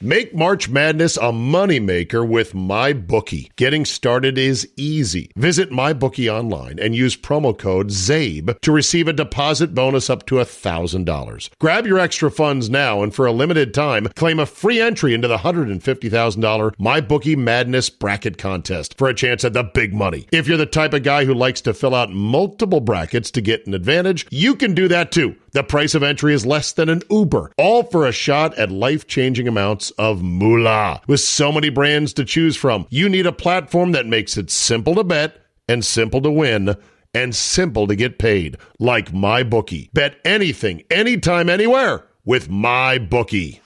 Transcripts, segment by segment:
Make March Madness a moneymaker with MyBookie. Getting started is easy. Visit MyBookie online and use promo code CZABE to receive a deposit bonus up to $1,000. Grab your extra funds now and for a limited time, claim a free entry into the $150,000 MyBookie Madness bracket contest for a chance at the big money. If you're the type of guy who likes to fill out multiple brackets to get an advantage, you can do that too. The price of entry is less than an Uber, all for a shot at life changing amounts of moolah. With so many brands to choose from, you need a platform that makes it simple to bet and simple to win and simple to get paid, like MyBookie. Bet anything, anytime, anywhere with MyBookie.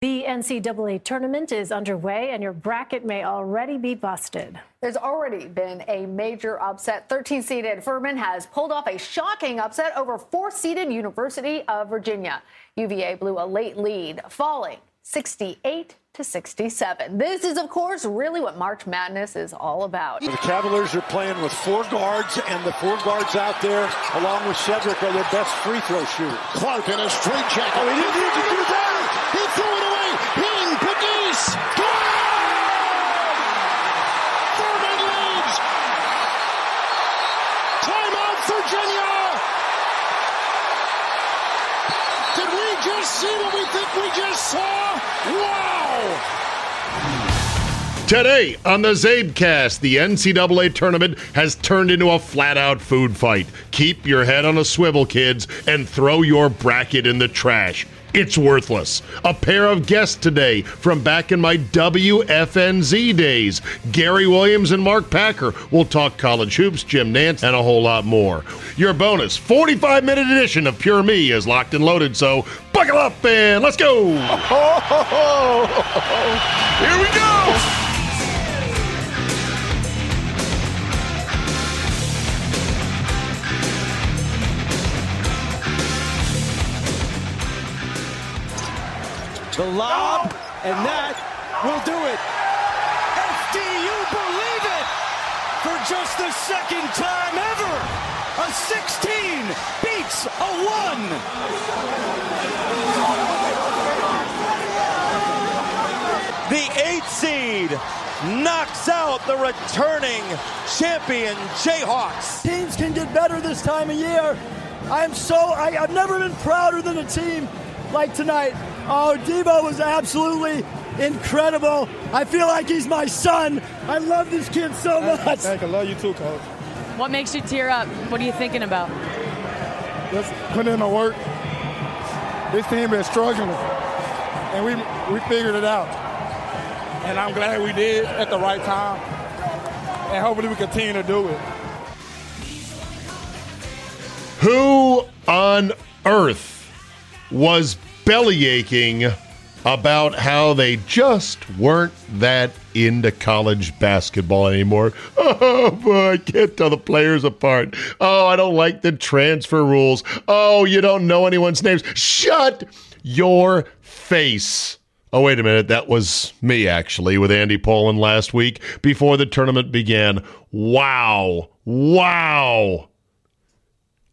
The NCAA tournament is underway, and your bracket may already be busted. There's already been a major upset. 13 seeded Furman has pulled off a shocking upset over 4 seeded University of Virginia. UVA blew a late lead, falling 68 to 67. This is, of course, really what March Madness is all about. The Cavaliers are playing with four guards, and the four guards out there, along with Cedric, are their best free throw shooters. Clark in a straight jacket. Oh, he didn't need to do that. He threw it away. Ping, Pegues. Furman leads. Timeout, Virginia. Did we just see what we think we just saw? Wow. Today on the Czabecast, the NCAA tournament has turned into a flat out food fight. Keep your head on a swivel, kids, and throw your bracket in the trash. It's worthless. A pair of guests today from back in my WFNZ days. Gary Williams and Mark Packer will talk college hoops, Jim Nantz, and a whole lot more. Your bonus 45 minute edition of Pure Me is locked and loaded, so buckle up and let's go. Here we go. The lob, and that will do it. FDU believe it for just the second time ever. A 16 beats a 1. The eighth seed knocks out the returning champion Jayhawks. Teams can get better this time of year. I'm so I, I've never been prouder than a team like tonight. Oh, Devo was absolutely incredible. I feel like he's my son. I love this kid so much. Hank, I love you too, coach. What makes you tear up? What are you thinking about? Just putting in the work. This team is struggling, and we we figured it out. And I'm glad we did at the right time, and hopefully we continue to do it. Who on earth was belly aching about how they just weren't that into college basketball anymore. Oh, boy, I can't tell the players apart. Oh, I don't like the transfer rules. Oh, you don't know anyone's names. Shut your face. Oh, wait a minute. That was me, actually, with Andy Pollin last week before the tournament began. Wow. Wow.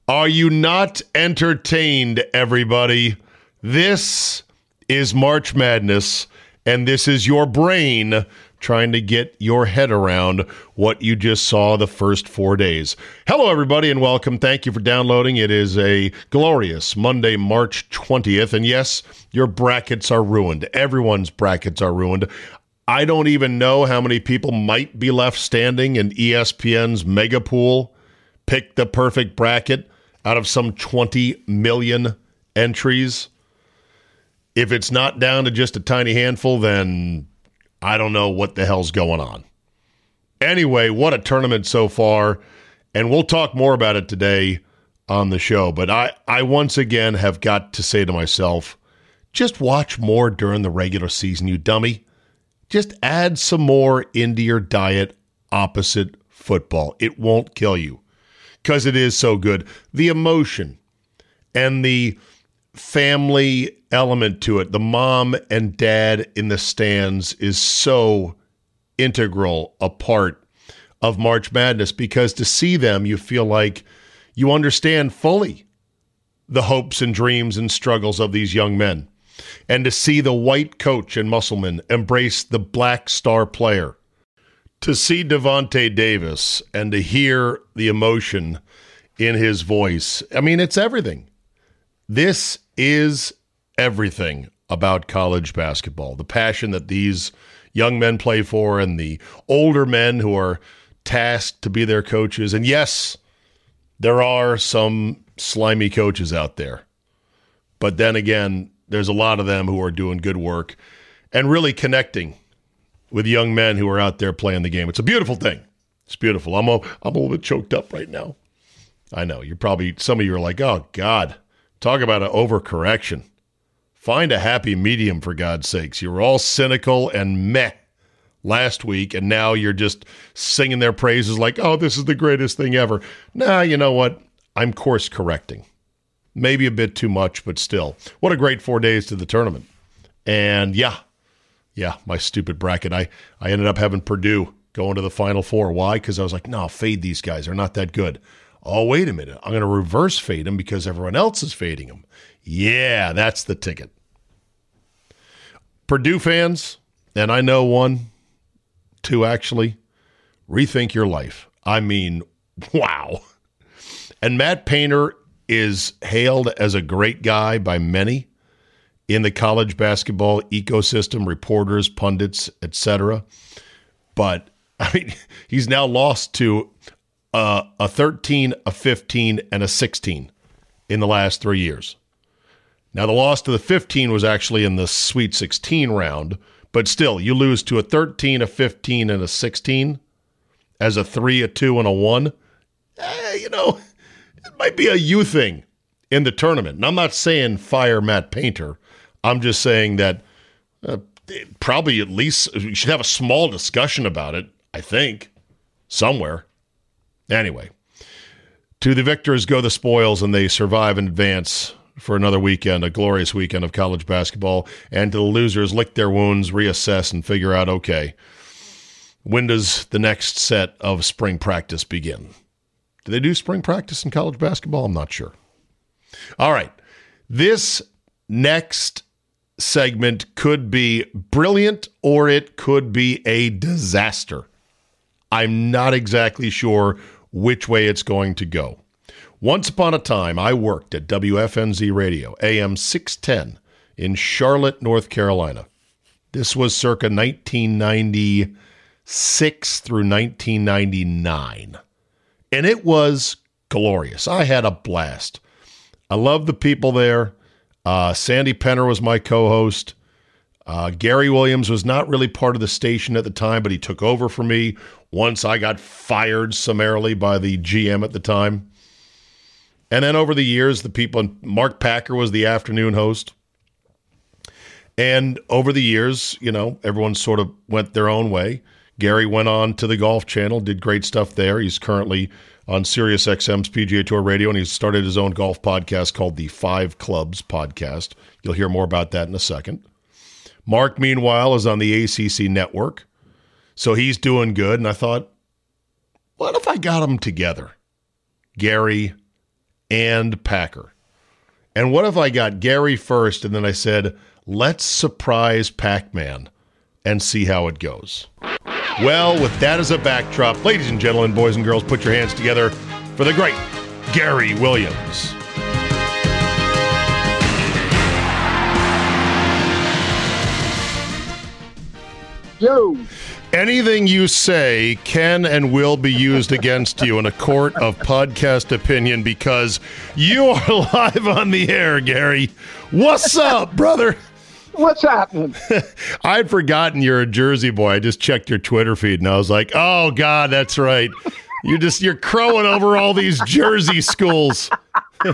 Are you not entertained, everybody? This is March Madness, and this is your brain trying to get your head around what you just saw the first four days. Hello, everybody, and welcome. Thank you for downloading. It is a glorious Monday, March 20th. And yes, your brackets are ruined. Everyone's brackets are ruined. I don't even know how many people might be left standing in ESPN's mega pool. Pick the perfect bracket out of some 20 million entries. If it's not down to just a tiny handful, then I don't know what the hell's going on. Anyway, what a tournament so far. And we'll talk more about it today on the show. But I, I once again have got to say to myself, just watch more during the regular season, you dummy. Just add some more into your diet opposite football. It won't kill you because it is so good. The emotion and the family element to it, the mom and dad in the stands is so integral a part of March Madness because to see them, you feel like you understand fully the hopes and dreams and struggles of these young men. And to see the white coach and Musselman embrace the black star player to see Davonte Davis and to hear the emotion in his voice. I mean, it's everything. This is everything about college basketball. The passion that these young men play for and the older men who are tasked to be their coaches. And yes, there are some slimy coaches out there. But then again, there's a lot of them who are doing good work and really connecting with young men who are out there playing the game. It's a beautiful thing. It's beautiful. I'm a, I'm a little bit choked up right now. I know. You're probably, some of you are like, oh, God, talk about an overcorrection. Find a happy medium, for God's sakes. You were all cynical and meh last week, and now you're just singing their praises like, oh, this is the greatest thing ever. Nah, you know what? I'm course correcting. Maybe a bit too much, but still. What a great four days to the tournament. And yeah, yeah, my stupid bracket. I, I ended up having Purdue going to the Final Four. Why? Because I was like, no, fade these guys. They're not that good. Oh, wait a minute. I'm going to reverse fade him because everyone else is fading him. Yeah, that's the ticket. Purdue fans, and I know one, two actually, rethink your life. I mean, wow. And Matt Painter is hailed as a great guy by many in the college basketball ecosystem, reporters, pundits, etc. But I mean, he's now lost to uh, a 13, a 15, and a 16 in the last three years. Now, the loss to the 15 was actually in the Sweet 16 round, but still, you lose to a 13, a 15, and a 16 as a 3, a 2, and a 1. Eh, you know, it might be a you thing in the tournament. And I'm not saying fire Matt Painter. I'm just saying that uh, probably at least we should have a small discussion about it, I think, somewhere. Anyway, to the victors go the spoils, and they survive and advance for another weekend, a glorious weekend of college basketball. And to the losers, lick their wounds, reassess, and figure out okay, when does the next set of spring practice begin? Do they do spring practice in college basketball? I'm not sure. All right. This next segment could be brilliant or it could be a disaster. I'm not exactly sure which way it's going to go. Once upon a time, I worked at WFNZ Radio, AM 610, in Charlotte, North Carolina. This was circa 1996 through 1999. And it was glorious. I had a blast. I loved the people there. Uh, Sandy Penner was my co host. Uh, Gary Williams was not really part of the station at the time, but he took over for me once I got fired summarily by the GM at the time. And then over the years, the people, Mark Packer was the afternoon host. And over the years, you know, everyone sort of went their own way. Gary went on to the Golf Channel, did great stuff there. He's currently on Sirius XM's PGA Tour Radio, and he's started his own golf podcast called the Five Clubs Podcast. You'll hear more about that in a second. Mark, meanwhile, is on the ACC network, so he's doing good. And I thought, what if I got them together? Gary and Packer. And what if I got Gary first and then I said, let's surprise Pac Man and see how it goes? Well, with that as a backdrop, ladies and gentlemen, boys and girls, put your hands together for the great Gary Williams. Yo. Anything you say can and will be used against you in a court of podcast opinion because you are live on the air, Gary. What's up, brother? What's happening? I'd forgotten you're a Jersey boy. I just checked your Twitter feed and I was like, "Oh God, that's right. You're just you're crowing over all these Jersey schools." uh,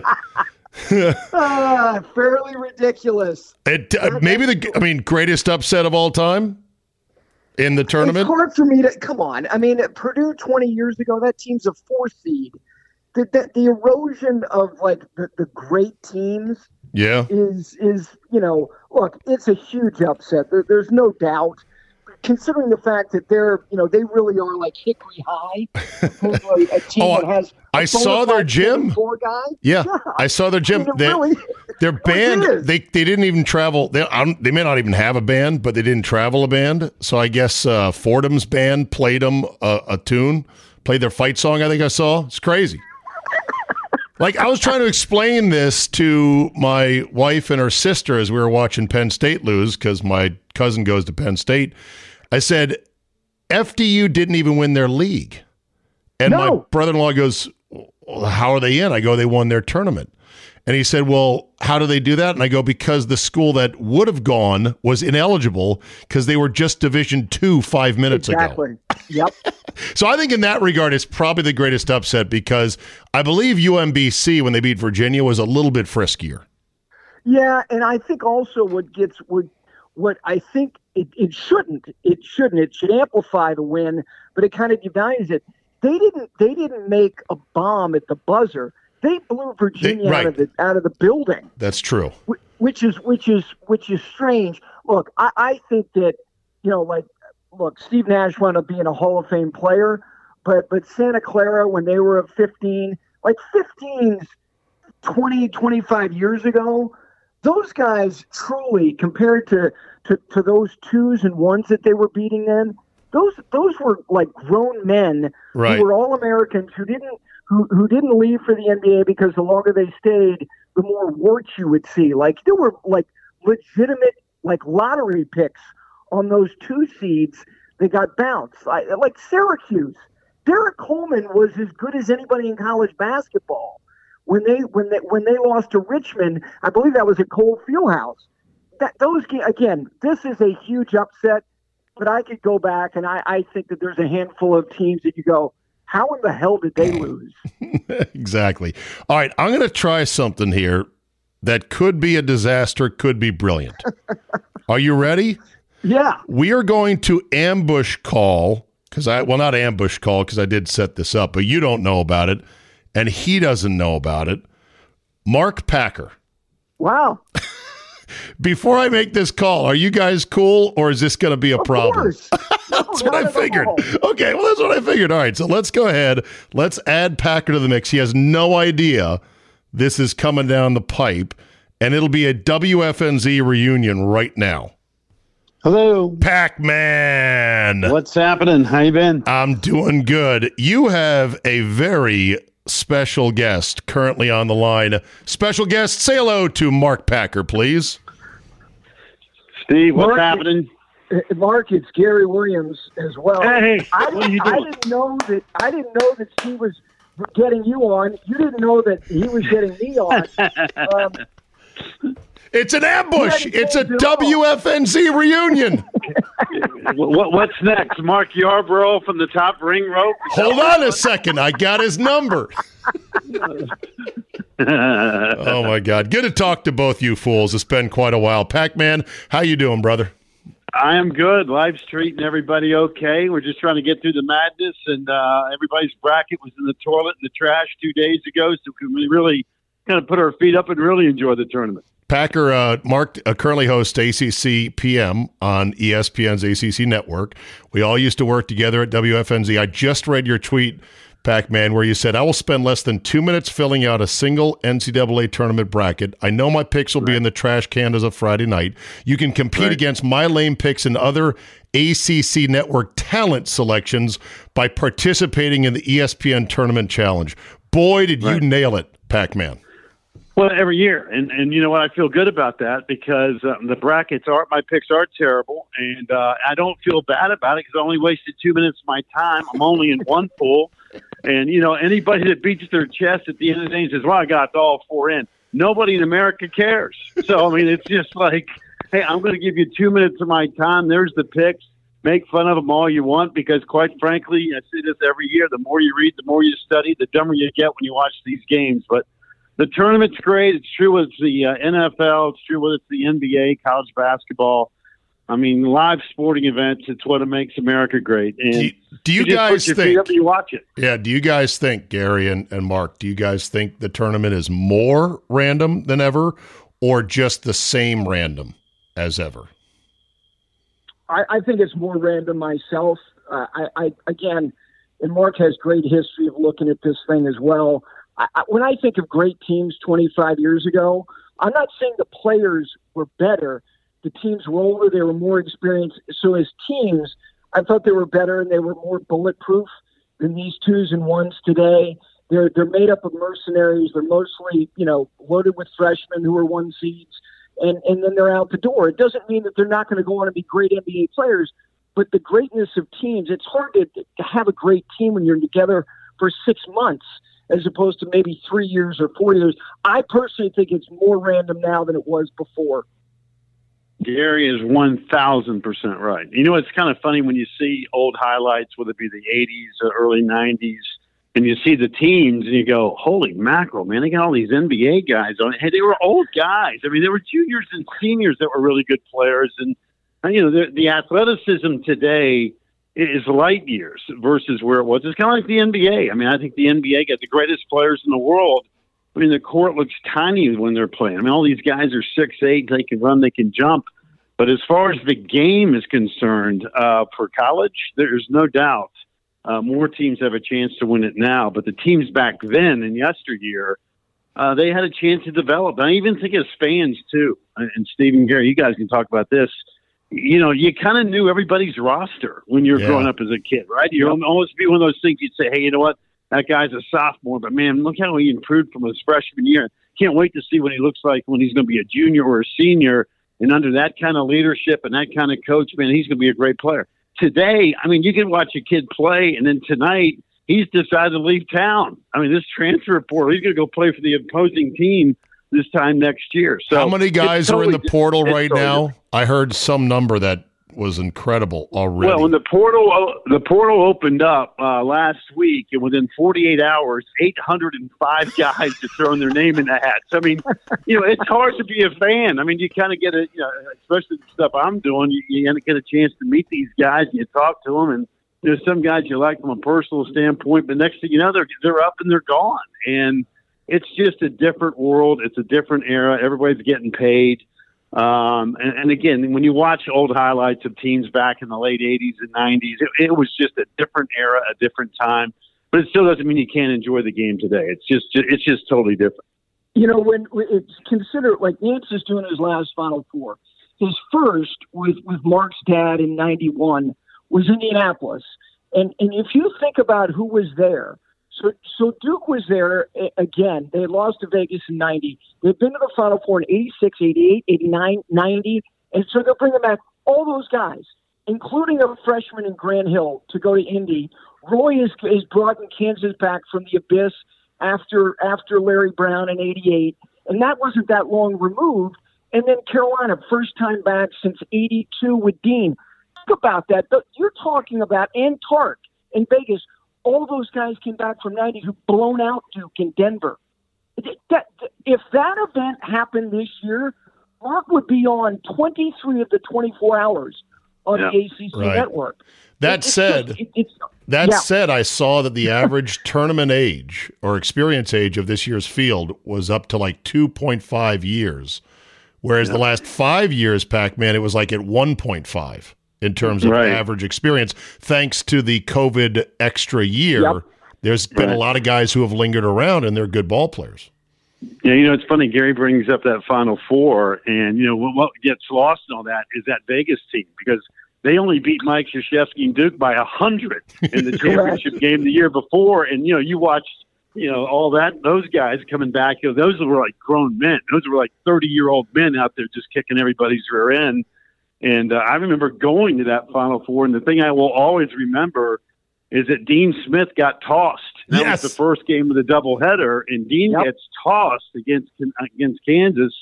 fairly ridiculous. It, uh, maybe the I mean greatest upset of all time in the tournament. It's hard for me to come on. I mean, Purdue 20 years ago, that team's a four seed. The, the, the erosion of like the, the great teams yeah is is you know look it's a huge upset there, there's no doubt considering the fact that they're you know they really are like hickory high a, team oh, that has I saw their gym. Guy. Yeah, yeah, I saw their gym. I mean, they, really, their band. They they didn't even travel. They they may not even have a band, but they didn't travel a band. So I guess uh, Fordham's band played them a, a tune, played their fight song. I think I saw. It's crazy. Like I was trying to explain this to my wife and her sister as we were watching Penn State lose because my cousin goes to Penn State. I said, FDU didn't even win their league. And no. my brother in law goes, How are they in? I go, They won their tournament. And he said, Well, how do they do that? And I go, Because the school that would have gone was ineligible because they were just Division two five minutes exactly. ago. Yep. so I think in that regard, it's probably the greatest upset because I believe UMBC, when they beat Virginia, was a little bit friskier. Yeah. And I think also what gets, what, what I think it, it shouldn't, it shouldn't, it should amplify the win, but it kind of devalues it. They didn't, they didn't make a bomb at the buzzer they blew Virginia they, right. out of the out of the building. That's true. Which is which is which is strange. Look, I, I think that you know, like, look, Steve Nash wound up being a Hall of Fame player, but but Santa Clara when they were 15, like 15's 20, 25 years ago, those guys truly compared to to, to those twos and ones that they were beating then, those those were like grown men right. who were all Americans who didn't who, who didn't leave for the NBA because the longer they stayed, the more warts you would see. Like there were like legitimate like lottery picks on those two seeds. They got bounced. I, like Syracuse, Derrick Coleman was as good as anybody in college basketball. When they when they when they lost to Richmond, I believe that was at Cole Fieldhouse. That those again, this is a huge upset. But I could go back and I, I think that there's a handful of teams that you go, how in the hell did they lose? exactly. All right, I'm going to try something here that could be a disaster, could be brilliant. Are you ready? Yeah. We are going to ambush call because I, well, not ambush call because I did set this up, but you don't know about it and he doesn't know about it. Mark Packer. Wow. Before I make this call, are you guys cool or is this going to be a of problem? that's what I figured. Okay, well, that's what I figured. All right, so let's go ahead. Let's add Packer to the mix. He has no idea this is coming down the pipe, and it'll be a WFNZ reunion right now. Hello. Pac Man. What's happening? How you been? I'm doing good. You have a very special guest currently on the line. Special guest, say hello to Mark Packer, please. Steve, what's Mark, happening? Mark, it's Gary Williams as well. Hey, I, what are you doing? I didn't know that. I didn't know that she was getting you on. You didn't know that he was getting me on. Um, it's an ambush. It's a WFNZ reunion. what, what's next? Mark Yarbrough from the top ring rope? Hold on a second. I got his number. oh my God! Good to talk to both you fools. It's been quite a while. Pac-Man, how you doing, brother? I am good. Life's treating everybody okay. We're just trying to get through the madness, and uh, everybody's bracket was in the toilet in the trash two days ago, so we really kind of put our feet up and really enjoy the tournament. Packer, uh, Mark uh, currently hosts ACC PM on ESPN's ACC network. We all used to work together at WFNZ. I just read your tweet Pac Man, where you said, I will spend less than two minutes filling out a single NCAA tournament bracket. I know my picks will right. be in the trash can as of Friday night. You can compete right. against my lame picks and other ACC network talent selections by participating in the ESPN Tournament Challenge. Boy, did right. you nail it, Pac Man. Well, every year, and and you know what, I feel good about that because um, the brackets are my picks are terrible, and uh, I don't feel bad about it because I only wasted two minutes of my time. I'm only in one pool, and you know anybody that beats their chest at the end of the day says, "Well, I got all four in," nobody in America cares. So I mean, it's just like, hey, I'm going to give you two minutes of my time. There's the picks. Make fun of them all you want because, quite frankly, I see this every year. The more you read, the more you study, the dumber you get when you watch these games. But the tournament's great. It's true with the uh, NFL. It's true with the NBA, college basketball. I mean, live sporting events. It's what makes America great. And do you, do you, you guys think? you watch it. Yeah. Do you guys think Gary and, and Mark? Do you guys think the tournament is more random than ever, or just the same random as ever? I, I think it's more random myself. Uh, I, I again, and Mark has great history of looking at this thing as well. I, when I think of great teams 25 years ago, I'm not saying the players were better. The teams were older, they were more experienced. So as teams, I thought they were better and they were more bulletproof than these twos and ones today. They're they're made up of mercenaries. They're mostly you know loaded with freshmen who are one seeds, and and then they're out the door. It doesn't mean that they're not going to go on and be great NBA players, but the greatness of teams. It's hard to, to have a great team when you're together for six months as opposed to maybe three years or four years. I personally think it's more random now than it was before. Gary is 1000% right. You know, it's kind of funny when you see old highlights, whether it be the 80s or early 90s, and you see the teams and you go, holy mackerel, man, they got all these NBA guys on it. Hey, they were old guys. I mean, there were juniors and seniors that were really good players. And, you know, the, the athleticism today is light years versus where it was. It's kind of like the NBA. I mean, I think the NBA got the greatest players in the world. I mean, the court looks tiny when they're playing. I mean, all these guys are six eight. They can run. They can jump. But as far as the game is concerned, uh, for college, there's no doubt uh, more teams have a chance to win it now. But the teams back then in yesteryear, uh, they had a chance to develop. I even think as fans too. And Stephen Gary, you guys can talk about this you know, you kind of knew everybody's roster when you were yeah. growing up as a kid, right? You yep. almost be one of those things you'd say, hey, you know what? That guy's a sophomore, but man, look how he improved from his freshman year. Can't wait to see what he looks like when he's going to be a junior or a senior. And under that kind of leadership and that kind of coach, man, he's going to be a great player. Today, I mean, you can watch a kid play, and then tonight, he's decided to leave town. I mean, this transfer portal, he's going to go play for the opposing team this time next year. So how many guys totally are in the portal right totally now? Different. I heard some number that was incredible already. Well, when the portal the portal opened up uh, last week, and within 48 hours, 805 guys had thrown their name in the hat. So I mean, you know, it's hard to be a fan. I mean, you kind of get a, you know, especially the stuff I'm doing, you, you get a chance to meet these guys, and you talk to them, and there's some guys you like from a personal standpoint, but next thing you know, they're they're up and they're gone, and it's just a different world. It's a different era. Everybody's getting paid. Um, and, and, again, when you watch old highlights of teams back in the late 80s and 90s, it, it, was just a different era, a different time. But it still doesn't mean you can't enjoy the game today. It's just it's just totally different. You know, when it's considered like Nantz is doing his last Final Four. His first with with Mark's dad in '91 was in Indianapolis, and and if you think about who was there, so, so Duke was there again. They lost to Vegas in 90. They've been to the Final Four in 86, 88, 89, 90. And so they're bringing back all those guys, including a freshman in Grant Hill to go to Indy. Roy has, has brought Kansas back from the abyss after after Larry Brown in 88. And that wasn't that long removed. And then Carolina, first time back since 82 with Dean. Think about that. You're talking about, and Tark in Vegas, all those guys came back from 90 who blown out Duke in Denver. That, if that event happened this year, Mark would be on 23 of the 24 hours on yeah, the ACC right. network. That it, said, just, it, that yeah. said, I saw that the average tournament age or experience age of this year's field was up to like 2.5 years, whereas yeah. the last five years, Pac Man, it was like at 1.5 in terms of right. average experience, thanks to the COVID extra year. Yep. there's been Right. a lot of guys who have lingered around and they're good ball players. Yeah, you know, it's funny. Gary brings up that Final Four, and you know what, what gets lost in all that is that Vegas team because they only beat Mike Krzyzewski and Duke by a hundred in the championship game the year before. And you know, you watched, you know, all that those guys coming back. You know, those were like grown men. Those were like thirty-year-old men out there just kicking everybody's rear end. And uh, I remember going to that Final Four, and the thing I will always remember is that Dean Smith got tossed. That Yes. was the first game of the doubleheader, and Dean Yep. gets tossed against against Kansas.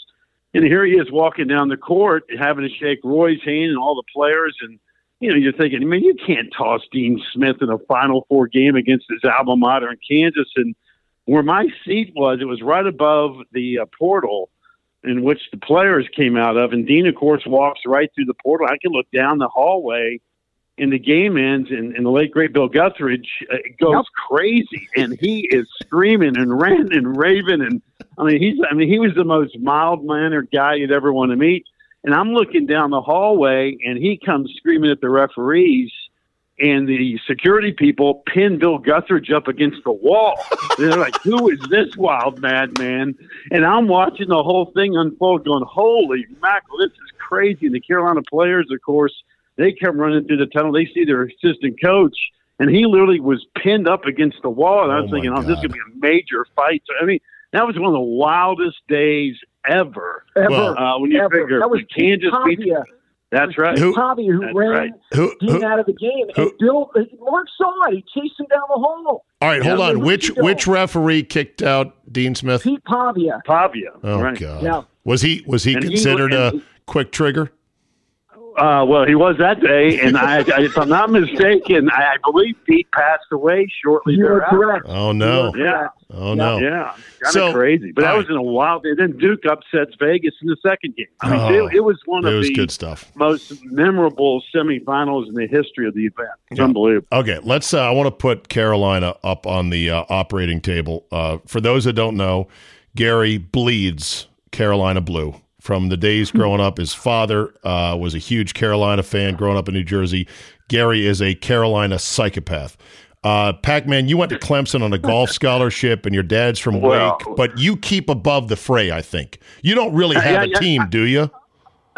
And here he is walking down the court, having to shake Roy's hand and all the players. And you know, you're thinking, man, you can't toss Dean Smith in a Final Four game against his alma mater in Kansas. And where my seat was, it was right above the uh, portal in which the players came out of. And Dean, of course, walks right through the portal. I can look down the hallway, and the game ends, and, and the late great Bill Guthridge uh, goes crazy, and he is screaming and ranting and raving, and I mean, he's I mean, he was the most mild mannered guy you'd ever want to meet. And I'm looking down the hallway, and he comes screaming at the referees. And the security people pin Bill Guthridge up against the wall. They're like, "Who is this wild madman?" And I'm watching the whole thing unfold, going, "Holy mackerel, this is crazy!" And the Carolina players, of course, they come running through the tunnel. They see their assistant coach, and he literally was pinned up against the wall. And I Oh, was my thinking, "Oh, this is going to be a major fight." So, I mean, that was one of the wildest days ever. Ever. Uh, when you Ever. figure that was Kansas beat. That's right. Who- Pavia who That's ran right. Who, Dean who, out of the game, who- and Bill uh, Mark saw it. He chased him down the hall. all right, hold Yeah. on. Which which referee kicked out Dean Smith? Pete Pavia. Pavia. Oh right. God. Yeah. Was he was he And considered and a he- quick trigger? Uh, well, he was that day, and I, I, if I'm not mistaken, I, I believe Pete passed away shortly You are thereafter. correct. Oh no. Yeah. Oh no. Yeah, kind of So- crazy. But that right. was in a wild. And then Duke upsets Vegas in the second game. I mean, Oh, it, it was one of was the good stuff. most memorable semifinals in the history of the event. It's Yeah. unbelievable. Okay, let's. Uh, I want to put Carolina up on the uh, operating table. Uh, for those that don't know, Gary bleeds Carolina blue. From the days growing up, his father uh, was a huge Carolina fan. Growing up in New Jersey, Gary is a Carolina psychopath. Uh, Pac-Man, you went to Clemson on a golf scholarship, and your dad's from Well- Wake, but you keep above the fray. I think you don't really Yeah, have a yeah, team, do you?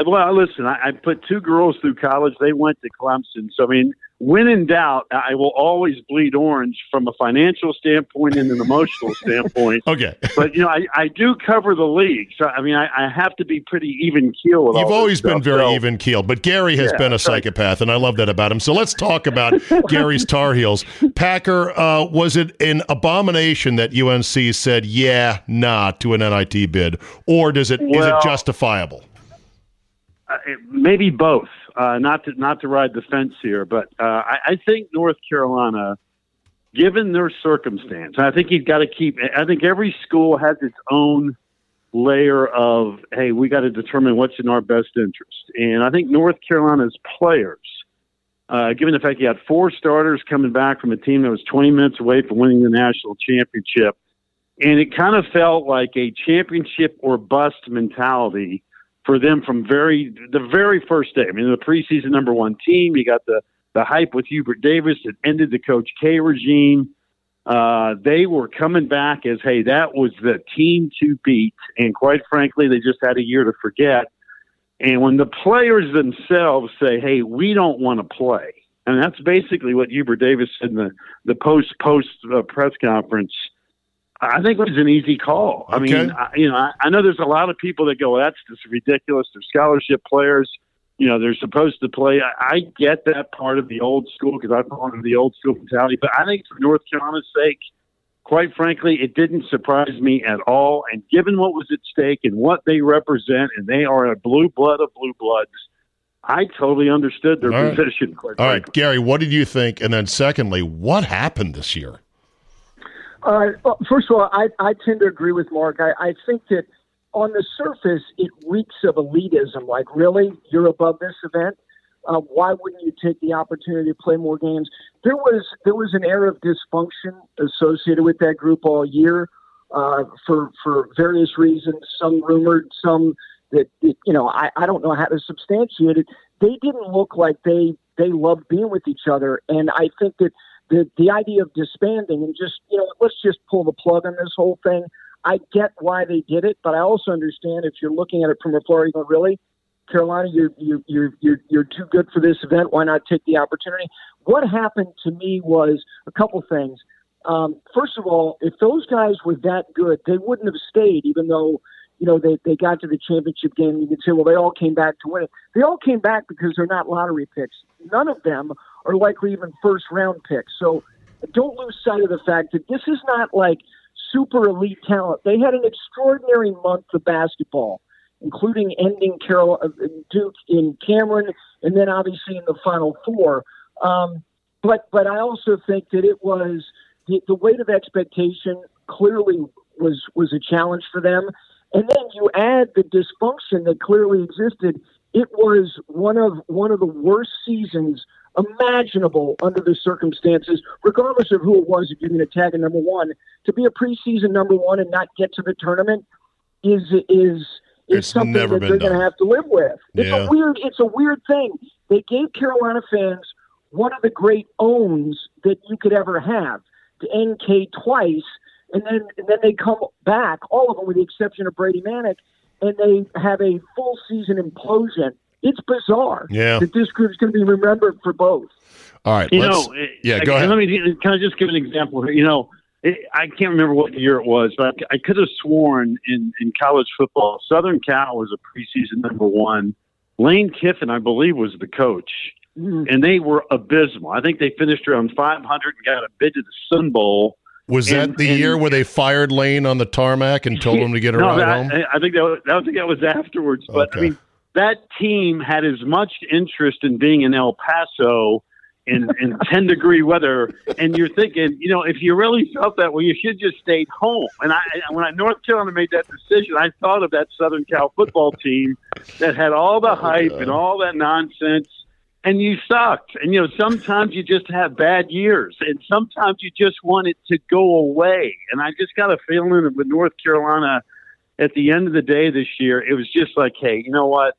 Well, listen, I, I put two girls through college. They went to Clemson. So, I mean, when in doubt, I will always bleed orange from a financial standpoint and an emotional standpoint. Okay, But, you know, I, I do cover the league. So, I mean, I, I have to be pretty even keel You've always been stuff. very So- even keeled, but Gary has Yeah, been a psychopath, and I love that about him. So let's talk about Gary's Tar Heels. Packer, uh, was it an abomination that UNC said, yeah, nah, to an NIT bid, or does it is it Well- justifiable? Uh, maybe both. Uh, not to not to ride the fence here, but uh, I, I think North Carolina, given their circumstance, I think you've got to keep. I think every school has its own layer of hey, we got to determine what's in our best interest, and I think North Carolina's players. Uh, given the fact you had four starters coming back from a team that was 20 minutes away from winning the national championship, and it kind of felt like a championship or bust mentality for them from very the very first day. I mean, the preseason number one team. You got the the hype with Hubert Davis that ended the Coach K regime. Uh, they were coming back as, hey, that was the team to beat, and quite frankly, they just had a year to forget. And when the players themselves say, "Hey, we don't want to play," and that's basically what Hubert Davis said in the the post post uh, press conference. I think it was an easy call. I mean, I, you know, I, I know there's a lot of people that go, well, "That's just ridiculous." They're scholarship players. You know, they're supposed to play. I, I get that part of the old school because I belong to the old school mentality. But I think for North Carolina's sake, quite frankly, it didn't surprise me at all. And given what was at stake and what they represent, and they are a blue blood of blue bloods, I totally understood their All right. position. Quite All right, Gary, what did you think? And then secondly, what happened this year? Uh, first of all, I, I tend to agree with Mark. I, I think that on the surface, it reeks of elitism. Like, really, you're above this event? Uh, why wouldn't you take the opportunity to play more games? There was there was an air of dysfunction associated with that group all year uh, for for various reasons. Some rumored, some that that, you know I, I don't know how to substantiate it. They didn't look like they they loved being with each other, and I think that the the idea of disbanding and just you know let's just pull the plug on this whole thing. I get why they did it, but I also understand if you're looking at it from afar, you go, really, Carolina, you're you're you're you're you're too good for this event. Why not take the opportunity? What happened to me was a couple things. Um, first of all, if those guys were that good, they wouldn't have stayed, even though you know they they got to the championship game. You could say, well, they all came back to win it. They all came back because they're not lottery picks. None of them are likely even first round picks. So don't lose sight of the fact that this is not like super elite talent. They had an extraordinary month of basketball, including ending Carol uh, Duke in Cameron, and then obviously in the Final Four. Um, but but I also think that it was the, the weight of expectation clearly was was a challenge for them, and then you add the dysfunction that clearly existed. It was one of one of the worst seasons imaginable under the circumstances, regardless of who it was. If you're going to tag a number one, to be a preseason number one and not get to the tournament is is is It's something that they're going to have to live with. It's Yeah. a weird it's a weird thing. They gave Carolina fans one of the great owns that you could ever have to NK twice, and then and then they come back, all of them with the exception of Brady Manek, and they have a full season implosion. It's bizarre Yeah. that this group's going to be remembered for both. All right. You let's- know, it- yeah, I- go ahead. Let me can I just give an example here? You know, it, I can't remember what year it was, but I, I could have sworn in in college football, Southern Cal was a preseason number one. Lane Kiffin, I believe, was the coach, mm-hmm. and they were abysmal. I think they finished around 500 and got a bid to the Sun Bowl. Was that And- the and- year where they fired Lane on the tarmac and told him to get a no, ride that, home? I think that was, I think that was afterwards. But I mean, that team had as much interest in being in El Paso in, in 10 degree weather. And you're thinking, you know, if you really felt that way, you should just stayed home. And I, when I, North Carolina made that decision, I thought of that Southern Cal football team that had all the hype and all that nonsense. And you sucked. And, you know, sometimes you just have bad years. And sometimes you just want it to go away. And I just got a feeling with North Carolina, at the end of the day this year, it was just like, hey, you know what?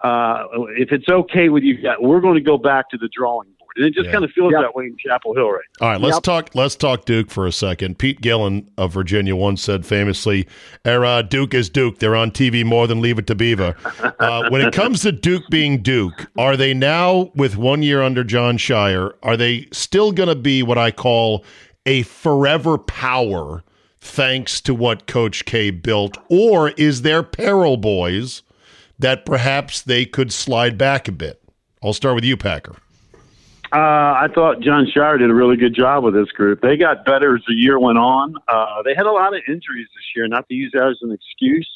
Uh, if it's okay with you, we're going to go back to the drawing. And it just Yeah. kind of feels that way in Chapel Hill right All right, let's talk. Let's talk Duke for a second. Pete Gillen of Virginia once said famously, "Era Duke is Duke. They're on TV more than Leave It to Beaver." Uh, when it comes to Duke being Duke, are they now with one year under Jon Scheyer? Are they still going to be what I call a forever power, thanks to what Coach K built, or is there peril boys that perhaps they could slide back a bit? I'll start with you, Packer. Uh, I thought Jon Scheyer did a really good job with this group. They got better as the year went on. Uh, they had a lot of injuries this year, not to use that as an excuse.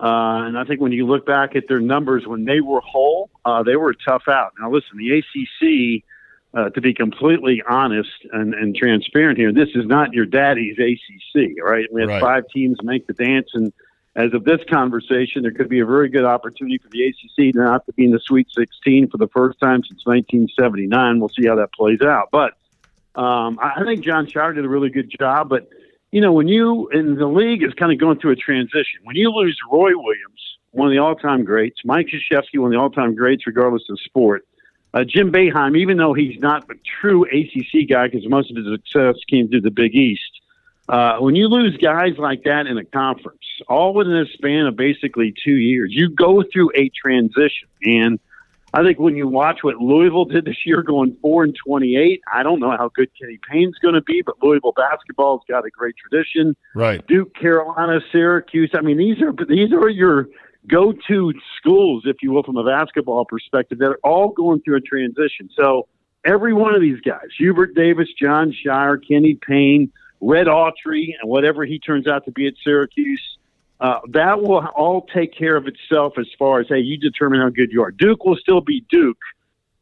Uh, and I think when you look back at their numbers when they were whole, uh, they were tough out. Now, listen, the ACC, uh, to be completely honest and, and transparent here, this is not your daddy's ACC, right? We had Right. five teams make the dance, and as of this conversation, there could be a very good opportunity for the ACC to not to be in the Sweet 16 for the first time since 1979. We'll see how that plays out. But um, I think Jon Scheyer did a really good job. But, you know, when you, and the league is kind of going through a transition, when you lose Roy Williams, one of the all time greats, Mike Krzyzewski, one of the all time greats, regardless of sport, uh, Jim Boeheim, even though he's not a true ACC guy because most of his success came through the Big East, uh, when you lose guys like that in a conference, all within a span of basically two years, you go through a transition. And I think when you watch what Louisville did this year, going four and twenty-eight, I don't know how good Kenny Payne's going to be, but Louisville basketball's got a great tradition. Right. Duke, Carolina, Syracuse. I mean, these are these are your go-to schools, if you will, from a basketball perspective. That are all going through a transition. So every one of these guys, Hubert Davis, Jon Scheyer, Kenny Payne, Red Autry, and whatever he turns out to be at Syracuse, uh, that will all take care of itself as far as hey, you determine how good you are. Duke will still be Duke.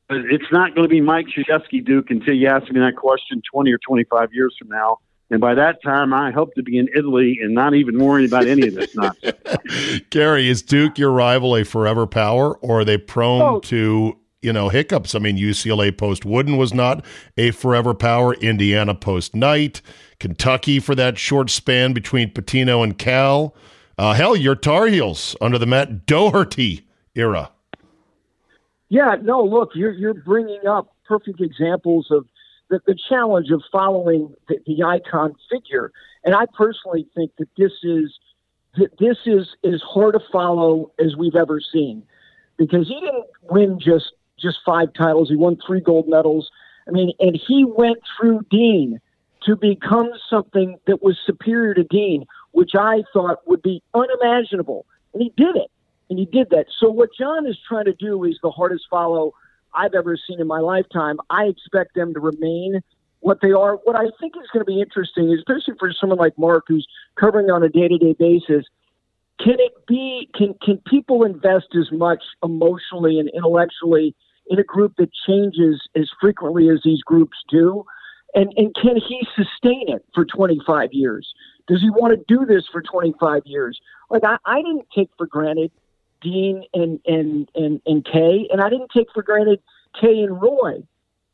But it's not going to be Mike Krzyzewski Duke until you ask me that question 20 or 25 years from now. And by that time, I hope to be in Italy and not even worrying about any of this nonsense. Gary, is Duke your rival a forever power, or are they prone Oh. to you know hiccups? I mean, UCLA post Wooden was not a forever power. Indiana post Knight, Kentucky for that short span between Pitino and Cal. Uh, hell, your Tar Heels under the Matt Doherty era. Yeah, no, look, you're you're bringing up perfect examples of the, the challenge of following the, the icon figure. And I personally think that this is this is as hard to follow as we've ever seen because he didn't win just just five titles. He won three gold medals. I mean, and he went through Dean to become something that was superior to Dean, which I thought would be unimaginable. And he did it. And he did that. So what Jon is trying to do is the hardest follow I've ever seen in my lifetime. I expect them to remain what they are. What I think is going to be interesting, especially for someone like Mark who's covering on a day to day basis, can it be can can people invest as much emotionally and intellectually in a group that changes as frequently as these groups do? And and can he sustain it for 25 years? Does he want to do this for 25 years? Like I, I didn't take for granted Dean and and and and Kay, and I didn't take for granted Kay and Roy.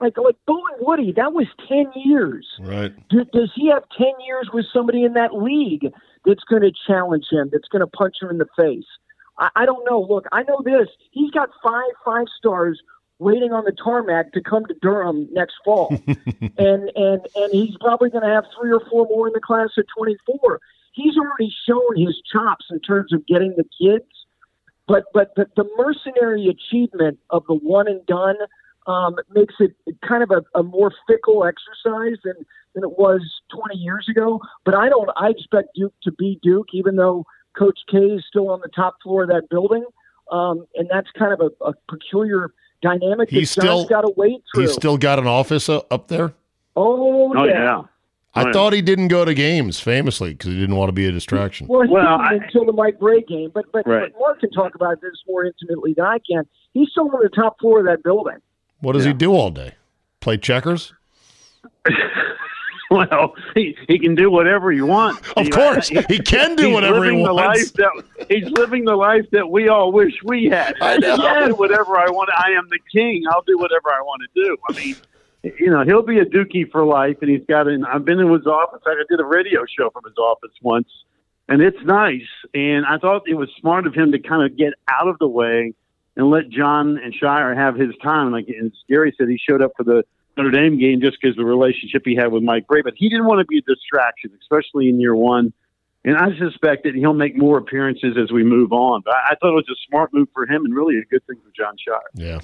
Like like Bo and Woody, that was ten years. Right. Do, does he have ten years with somebody in that league that's going to challenge him, that's going to punch him in the face? I, I don't know. Look, I know this. He's got five five stars waiting on the tarmac to come to Durham next fall, and and and he's probably going to have three or four more in the class of twenty four. He's already shown his chops in terms of getting the kids but but the, the mercenary achievement of the one and done um, makes it kind of a, a more fickle exercise than than it was 20 years ago. But I don't. I expect Duke to be Duke, even though Coach K is still on the top floor of that building, um, and that's kind of a, a peculiar dynamic. He's that still got to wait through. He's still got an office uh, up there. Oh, Oh yeah. yeah. I Right. thought he didn't go to games famously because he didn't want to be a distraction. Well, he Well, I- until the Mike Brey game, but but, Right. but Mark can talk about this more intimately than I can. He's still on the top floor of that building. What does he do all day? Play checkers? Well, he, he can do whatever he wants. Of course, he can do he's whatever he wants. life that he's living the life that we all wish we had. I know. I'll whatever I want. I am the king. I'll do whatever I want to do. I mean, you know, he'll be a dookie for life, and he's got an. I've been in his office. I did a radio show from his office once, and it's nice. And I thought it was smart of him to kind of get out of the way and let John and Scheyer have his time. Like and Gary said, he showed up for the Notre Dame game just because the relationship he had with Mike Brey, but he didn't want to be a distraction, especially in year one. And I suspect that he'll make more appearances as we move on. But I I thought it was a smart move for him and really a good thing for Jon Scheyer. Yeah.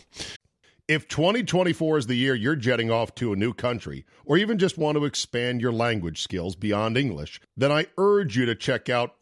If 2024 is the year you're jetting off to a new country, or even just want to expand your language skills beyond English, then I urge you to check out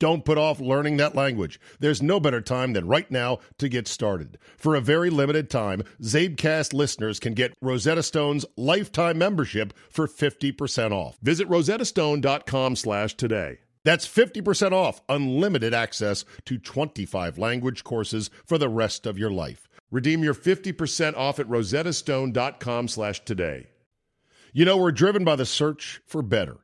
Don't put off learning that language. There's no better time than right now to get started. For a very limited time, Czabecast listeners can get Rosetta Stone's lifetime membership for 50% off. Visit rosettastone.com slash today. That's 50% off unlimited access to 25 language courses for the rest of your life. Redeem your 50% off at rosettastone.com slash today. You know, we're driven by the search for better.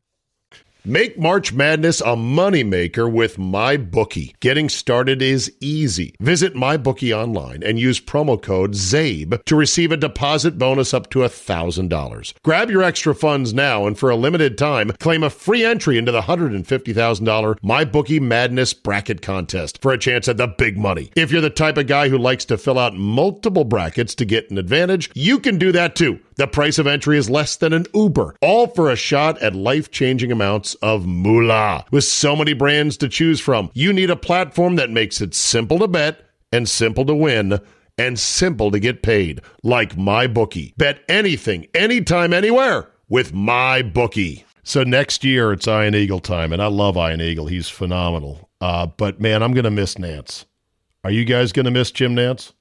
Make March Madness a moneymaker with MyBookie. Getting started is easy. Visit MyBookie online and use promo code CZABE to receive a deposit bonus up to $1,000. Grab your extra funds now and for a limited time, claim a free entry into the $150,000 MyBookie Madness Bracket Contest for a chance at the big money. If you're the type of guy who likes to fill out multiple brackets to get an advantage, you can do that too. The price of entry is less than an Uber, all for a shot at life changing amounts of moolah. With so many brands to choose from, you need a platform that makes it simple to bet and simple to win and simple to get paid, like MyBookie. Bet anything, anytime, anywhere with MyBookie. So next year it's Ian Eagle time, and I love Ian Eagle. He's phenomenal. Uh, but man, I'm going to miss Nantz. Are you guys going to miss Jim Nantz?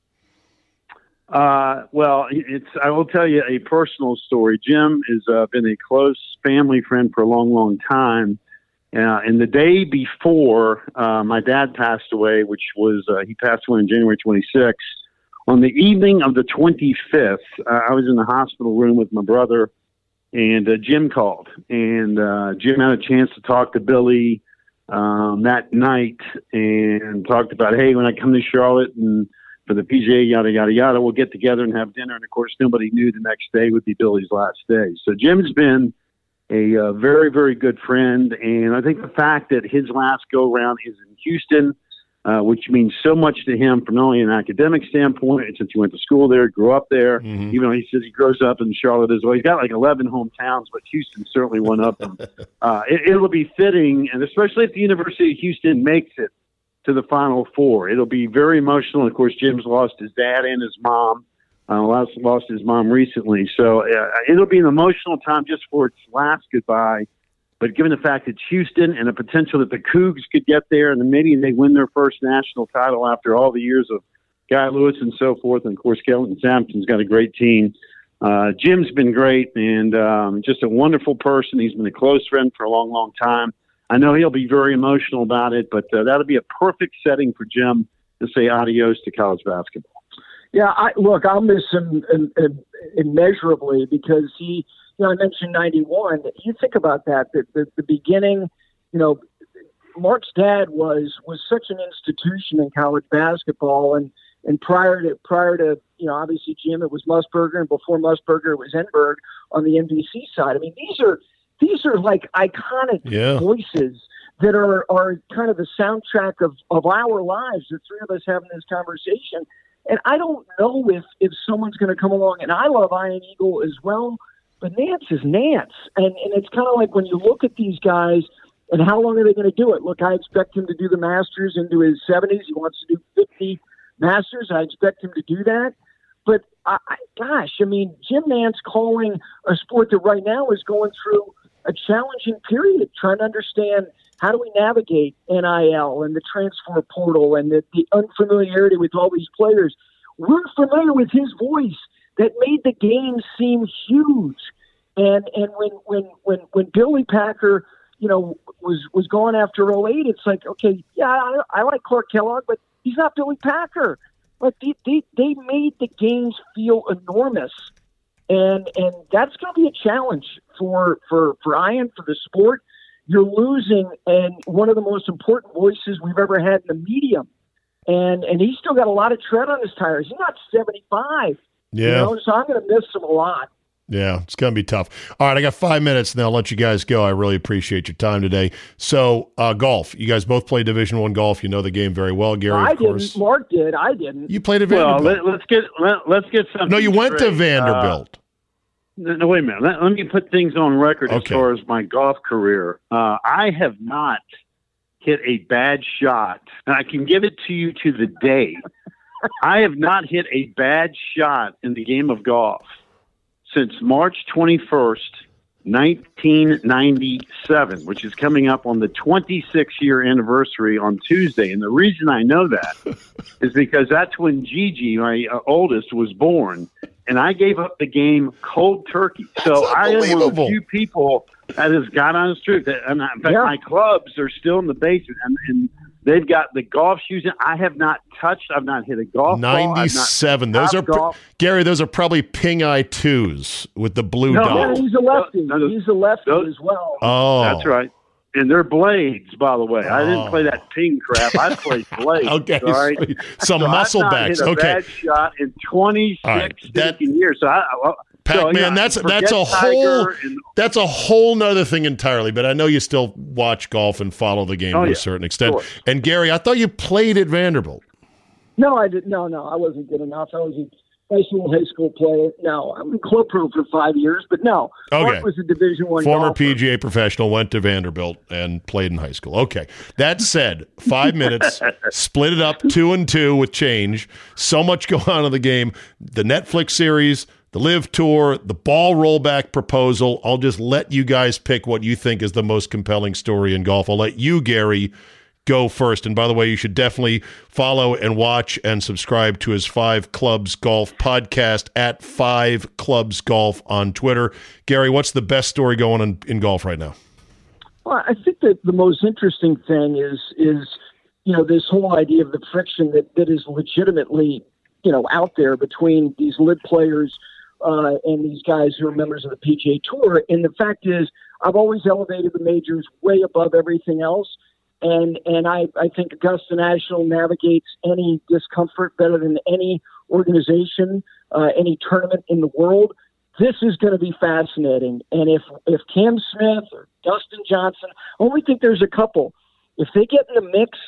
Uh, well, it's. I will tell you a personal story. Jim has uh, been a close family friend for a long, long time. Uh, and the day before uh, my dad passed away, which was uh, he passed away on January 26th, on the evening of the 25th, uh, I was in the hospital room with my brother, and uh, Jim called, and uh, Jim had a chance to talk to Billy um, that night and talked about, hey, when I come to Charlotte and for the PGA, yada yada yada. We'll get together and have dinner. And of course, nobody knew the next day would be Billy's last day. So Jim's been a uh, very very good friend, and I think the fact that his last go round is in Houston. Uh, which means so much to him from not only an academic standpoint, since he went to school there, grew up there. Mm-hmm. Even though he says he grows up in Charlotte as well, he's got like 11 hometowns, but Houston certainly one of them. uh, it, it'll be fitting, and especially if the University of Houston makes it to the Final Four. It'll be very emotional. Of course, Jim's lost his dad and his mom. Uh, lost, lost his mom recently, so uh, it'll be an emotional time just for its last goodbye. But given the fact it's Houston and the potential that the Cougs could get there, and then maybe they win their first national title after all the years of Guy Lewis and so forth, and of course Kelvin Sampson's got a great team. Uh, Jim's been great and um, just a wonderful person. He's been a close friend for a long, long time. I know he'll be very emotional about it, but uh, that'll be a perfect setting for Jim to say adios to college basketball. Yeah, I, look, I'll miss him in, in, immeasurably because he, you know, I mentioned '91. You think about that, the, the, the beginning, you know, Mark's dad was was such an institution in college basketball, and and prior to prior to you know obviously Jim, it was Musburger, and before Musburger, it was Enberg on the NBC side. I mean, these are these are like iconic yeah. voices that are are kind of the soundtrack of of our lives. The three of us having this conversation, and I don't know if if someone's going to come along. And I love Ian Eagle as well, but Nantz is Nantz, and and it's kind of like when you look at these guys. And how long are they going to do it? Look, I expect him to do the Masters into his 70s. He wants to do 50 Masters. I expect him to do that. But I, I, gosh, I mean, Jim Nantz calling a sport that right now is going through a challenging period trying to understand how do we navigate NIL and the transfer portal and the, the unfamiliarity with all these players. We're familiar with his voice that made the game seem huge. And and when when when when Billy Packer, you know, was was going after 08, it's like, okay, yeah, I, I like Clark Kellogg, but he's not Billy Packer. But they, they, they made the games feel enormous and and that's going to be a challenge for for for Ian for the sport. You're losing and one of the most important voices we've ever had in the medium, and and he's still got a lot of tread on his tires. He's not 75. Yeah, you know, so I'm going to miss him a lot. Yeah, it's going to be tough. All right, I got five minutes, and I'll let you guys go. I really appreciate your time today. So, uh, golf. You guys both play Division One golf. You know the game very well, Gary. I didn't. Mark did. I didn't. You played at Vanderbilt. Well, let, us get let, us get something. No, you went straight. to Vanderbilt. Uh, no, wait a minute. Let, let me put things on record okay. as far as my golf career. Uh, I have not hit a bad shot, and I can give it to you to the day. I have not hit a bad shot in the game of golf since March 21st, 1997, which is coming up on the 26 year anniversary on Tuesday. And the reason I know that is because that's when Gigi, my uh, oldest, was born. And I gave up the game cold turkey. So I am one of the few people that has got on the truth. That, and in fact, my clubs are still in the basement. And, and They've got the golf shoes. In. I have not touched. I've not hit a golf. Ninety-seven. Those are pr- Gary. Those are probably ping eye twos with the blue no, dot. he's a lefty. No, no, he's a lefty those, as well. Oh, that's right. And they're blades, by the way. Oh. I didn't play oh. that ping crap. I played blades. okay, right? some so muscle I've not backs. Hit a okay, bad shot in twenty-six right. that, years. So I, I Packman, so, yeah, that's that's a whole and, that's a whole nother thing entirely. But I know you still watch golf and follow the game oh, to yeah, a certain extent. And Gary, I thought you played at Vanderbilt. No, I didn't. No, no, I wasn't good enough. I was a nice little high school player. No, I was club pro for five years, but no, okay. Mark was a Division One former golfer. PGA professional, went to Vanderbilt and played in high school. Okay, that said, five minutes, split it up two and two with change. So much going on in the game. The Netflix series the LIV tour, the ball rollback proposal. I'll just let you guys pick what you think is the most compelling story in golf. I'll let you, Gary, go first. And by the way, you should definitely follow and watch and subscribe to his Five Clubs Golf podcast at Five Clubs Golf on Twitter. Gary, what's the best story going in, in golf right now? Well, I think that the most interesting thing is is you know this whole idea of the friction that that is legitimately you know out there between these LIV players uh, and these guys who are members of the PGA Tour. And the fact is, I've always elevated the majors way above everything else. And and I, I think Augusta National navigates any discomfort better than any organization, uh, any tournament in the world. This is going to be fascinating. And if if Cam Smith or Dustin Johnson, I only think there's a couple. If they get in the mix,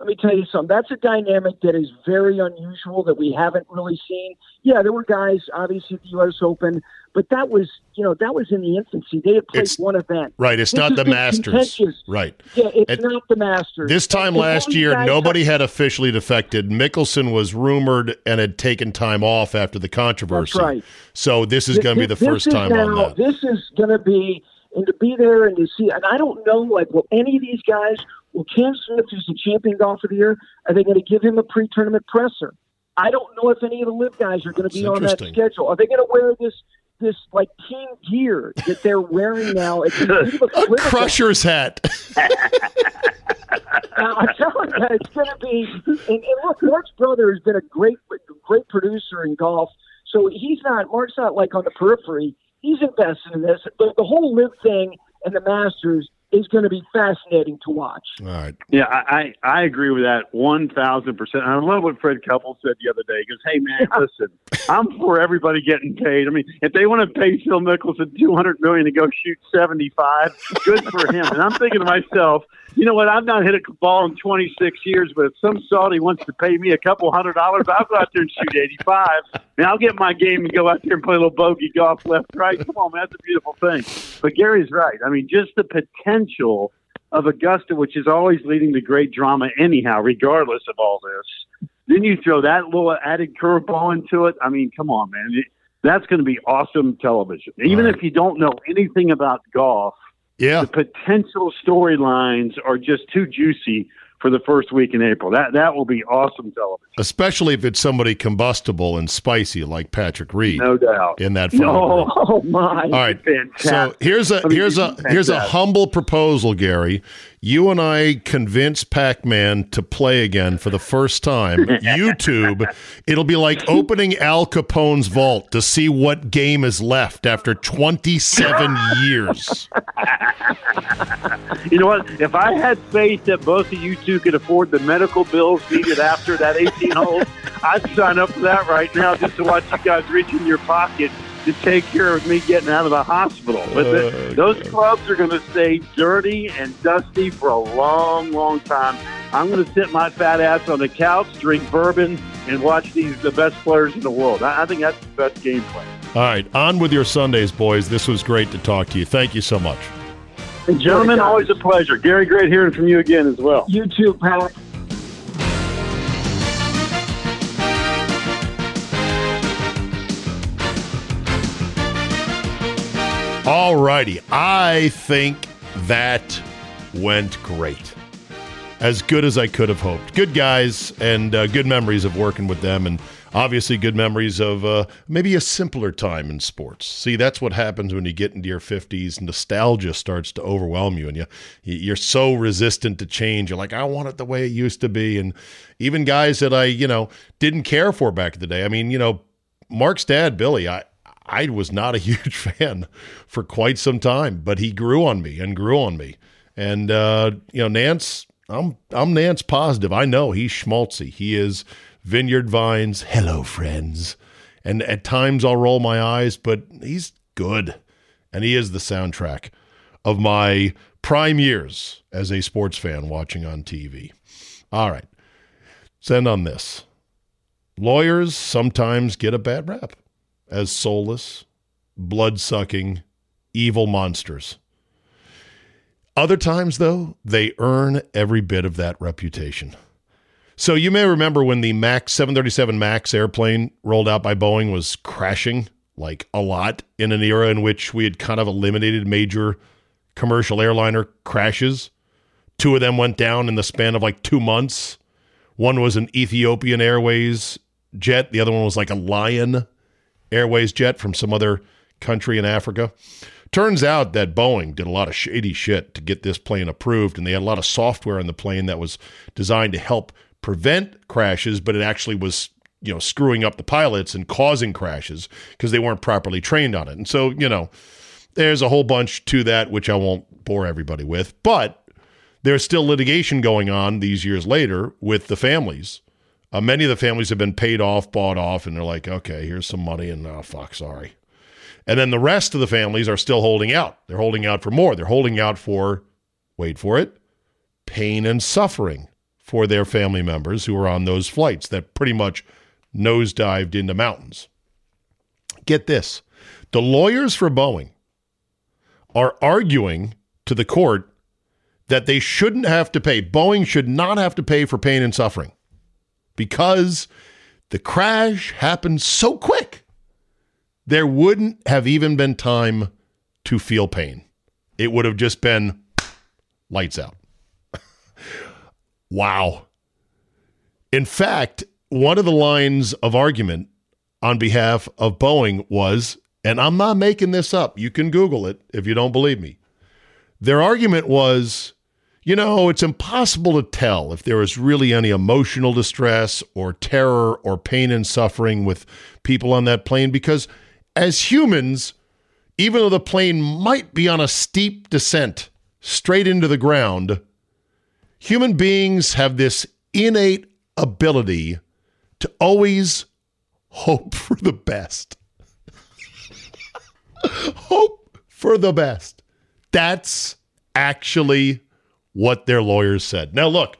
let me tell you something. That's a dynamic that is very unusual that we haven't really seen. Yeah, there were guys obviously at the U.S. Open, but that was you know that was in the infancy. They had played It's- one event. Right, it's This not the Masters. Right. Yeah, it's At- not the Masters. This time And last year, nobody had officially defected. Mickelson was rumored and had taken time off after the controversy. That's right. So this is going to be the This first time now, on that. This is going to be, and to be there and to see, and I don't know, like, will any of these guys, will Cam Smith, who's the champion golfer of the year, are they going to give him a pre-tournament presser? I don't know if any of the LIV guys are going to be on that schedule. Are they going to wear this? This like team gear that they're wearing now. It's a a A crusher's hat. Now, I'm telling you, it's going to be. And, and look, Mark's brother has been a great, great producer in golf. So he's not. Mark's not like on the periphery. He's invested in this. But the whole LIV thing and the Masters is going to be fascinating to watch. All right. Yeah, I, I I agree with that one thousand percent. I love what Fred Couples said the other day. He goes, "Hey man, listen, I'm for everybody getting paid. I mean, if they want to pay Phil Mickelson $200 million to go shoot seventy five, good for him." And I'm thinking to myself, you know what? I've not hit a ball in twenty six years, but if some Saudi wants to pay me a couple hundred dollars, I'll go out there and shoot eighty five. And I'll get my game and go out there and play a little bogey golf left right. Come on, man, that's a beautiful thing. But Gary's right. I mean, just the potential of Augusta, which is always leading to great drama anyhow, regardless of all this. Then you throw that little added curveball into it. I mean, come on, man. It- That's going to be awesome television. Even if you don't know anything about golf, yeah. the potential storylines are just too juicy for the first week in April. That that will be awesome television. Especially if it's somebody combustible and spicy like Patrick Reed. No doubt. In that No. Oh my! All right. So here's a here's a fantastic. here's a humble proposal, Gary. You and I convince Packman to play again for the first time. YouTube. It'll be like opening Al Capone's vault to see what game is left after 27 years. You know what? If I had faith that both of you two could afford the medical bills needed after that 18 holes, I'd sign up for that right now just to watch you guys reach in your pocket to take care of me getting out of the hospital. But the, oh, those clubs are going to stay dirty and dusty for a long, long time. I'm going to sit my fat ass on the couch, drink bourbon, and watch these the best players in the world. I, I think that's the best game plan. All right, on with your Sundays, boys. This was great to talk to you. Thank you so much. Gentlemen, always a pleasure. Gary, great hearing from you again as well. You too, Pat. All righty. I think that went great. As good as I could have hoped. Good guys and uh, good memories of working with them, and obviously good memories of uh, maybe a simpler time in sports. See, that's what happens when you get into your 50s. Nostalgia starts to overwhelm you, and you, you're so resistant to change. You're like, I want it the way it used to be. And even guys that I, you know, didn't care for back in the day. I mean, you know, Mark's dad, Billy, I, I was not a huge fan for quite some time, but he grew on me and grew on me. And uh, you know, Nantz, I'm I'm Nantz positive. I know he's schmaltzy. He is Vineyard Vines. Hello, friends. And at times I'll roll my eyes, but he's good, and he is the soundtrack of my prime years as a sports fan watching on TV. All right, send on this. Lawyers sometimes get a bad rap as soulless, blood sucking, evil monsters. Other times, though, they earn every bit of that reputation. So you may remember when the Max 737 Max airplane rolled out by Boeing was crashing like a lot in an era in which we had kind of eliminated major commercial airliner crashes. Two of them went down in the span of like 2 months. One was an Ethiopian Airways jet, the other one was like a Lion Airways jet from some other country in Africa. Turns out that Boeing did a lot of shady shit to get this plane approved, and they had a lot of software in the plane that was designed to help prevent crashes, but it actually was you know screwing up the pilots and causing crashes because they weren't properly trained on it. And so you know there's a whole bunch to that which I won't bore everybody with, but there's still litigation going on these years later with the families. Uh, many of the families have been paid off, bought off, and they're like, okay, here's some money, and oh fuck, sorry. And then the rest of the families are still holding out. They're holding out for more. They're holding out for, wait for it, pain and suffering for their family members who are on those flights that pretty much nosedived into mountains. Get this the lawyers for Boeing are arguing to the court that they shouldn't have to pay, Boeing should not have to pay for pain and suffering because the crash happened so quick there wouldn't have even been time to feel pain. It would have just been lights out. wow. In fact, one of the lines of argument on behalf of Boeing was, and I'm not making this up, you can Google it if you don't believe me. Their argument was, you know, it's impossible to tell if there was really any emotional distress or terror or pain and suffering with people on that plane because as humans, even though the plane might be on a steep descent straight into the ground, human beings have this innate ability to always hope for the best. hope for the best. That's actually what their lawyers said. Now, look,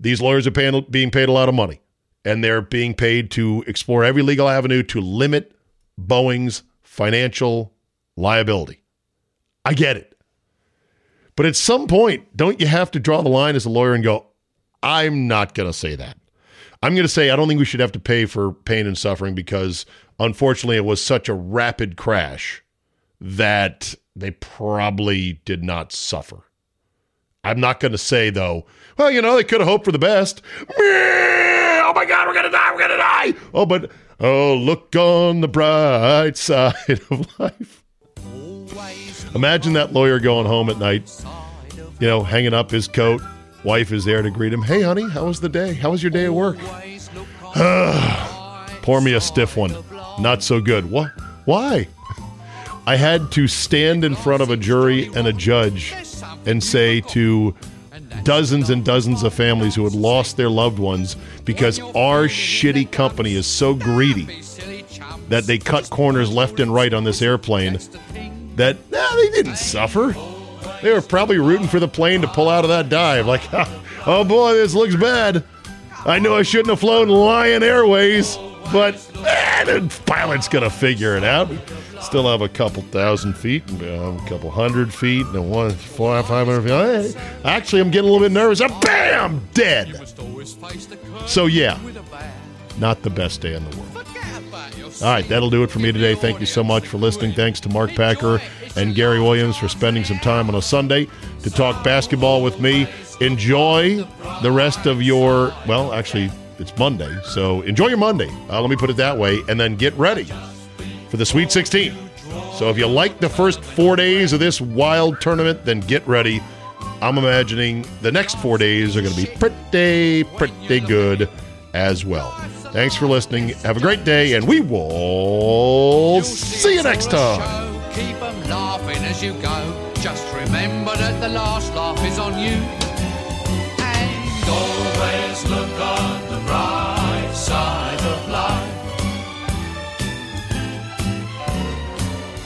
these lawyers are paying, being paid a lot of money, and they're being paid to explore every legal avenue to limit Boeing's financial liability. I get it. But at some point, don't you have to draw the line as a lawyer and go, I'm not going to say that. I'm going to say I don't think we should have to pay for pain and suffering because unfortunately it was such a rapid crash that they probably did not suffer. I'm not going to say though, well, you know, they could have hoped for the best. Oh my God, we're to die, we're to die. Oh, but Oh, look on the bright side of life. Imagine that lawyer going home at night, you know, hanging up his coat. Wife is there to greet him. Hey, honey, how was the day? How was your day at work? Pour me a stiff one. Not so good. What? Why? I had to stand in front of a jury and a judge and say to dozens and dozens of families who had lost their loved ones because our shitty company is so greedy that they cut corners left and right on this airplane that nah, they didn't suffer. They were probably rooting for the plane to pull out of that dive. Like, oh boy, this looks bad. I know I shouldn't have flown Lion Airways, but eh, the pilot's going to figure it out. Still have a couple thousand feet, a couple hundred feet, and one four, five hundred feet. Actually, I'm getting a little bit nervous. I'm bam, dead. So yeah, not the best day in the world. All right, that'll do it for me today. Thank you so much for listening. Thanks to Mark Packer and Gary Williams for spending some time on a Sunday to talk basketball with me. Enjoy the rest of your, well, actually, it's Monday, so enjoy your Monday. Uh, let me put it that way, and then get ready for the Sweet 16. So if you like the first four days of this wild tournament, then get ready. I'm imagining the next four days are going to be pretty, pretty good as well. Thanks for listening. Have a great day, and we will see you next time. Keep them laughing as you go. Just remember that the last laugh is on you. And always look on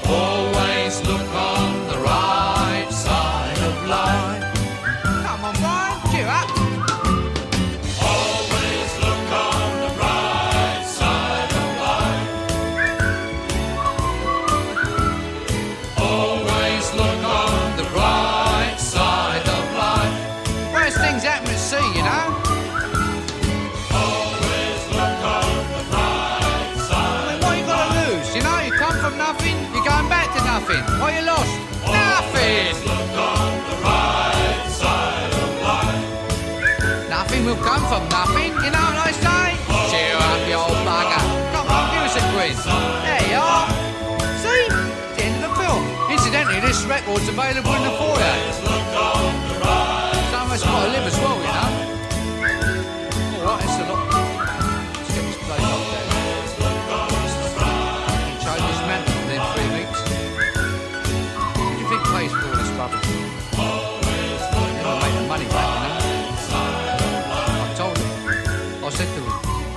Always from nothing. You know what I say? Cheer up, you old bugger. Come on, give us a quiz. There you are. See? The end of the film. Incidentally, this record's available in the foyer. Someone's got to live as well,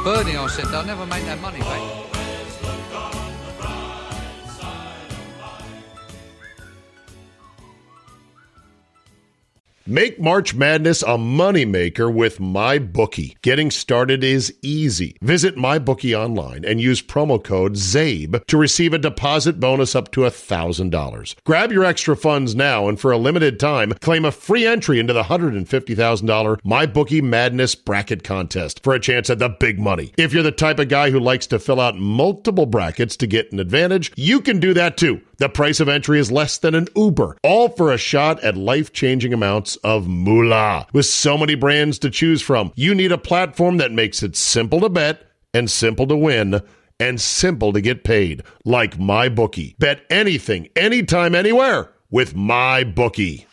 Bernie, I said, they'll never make that money back. Make March Madness a moneymaker with MyBookie. Getting started is easy. Visit MyBookie online and use promo code CZABE to receive a deposit bonus up to $1,000. Grab your extra funds now and for a limited time, claim a free entry into the $150,000 MyBookie Madness Bracket Contest for a chance at the big money. If you're the type of guy who likes to fill out multiple brackets to get an advantage, you can do that too. The price of entry is less than an Uber, all for a shot at life changing amounts of moolah. With so many brands to choose from, you need a platform that makes it simple to bet and simple to win and simple to get paid, like MyBookie. Bet anything, anytime, anywhere with MyBookie.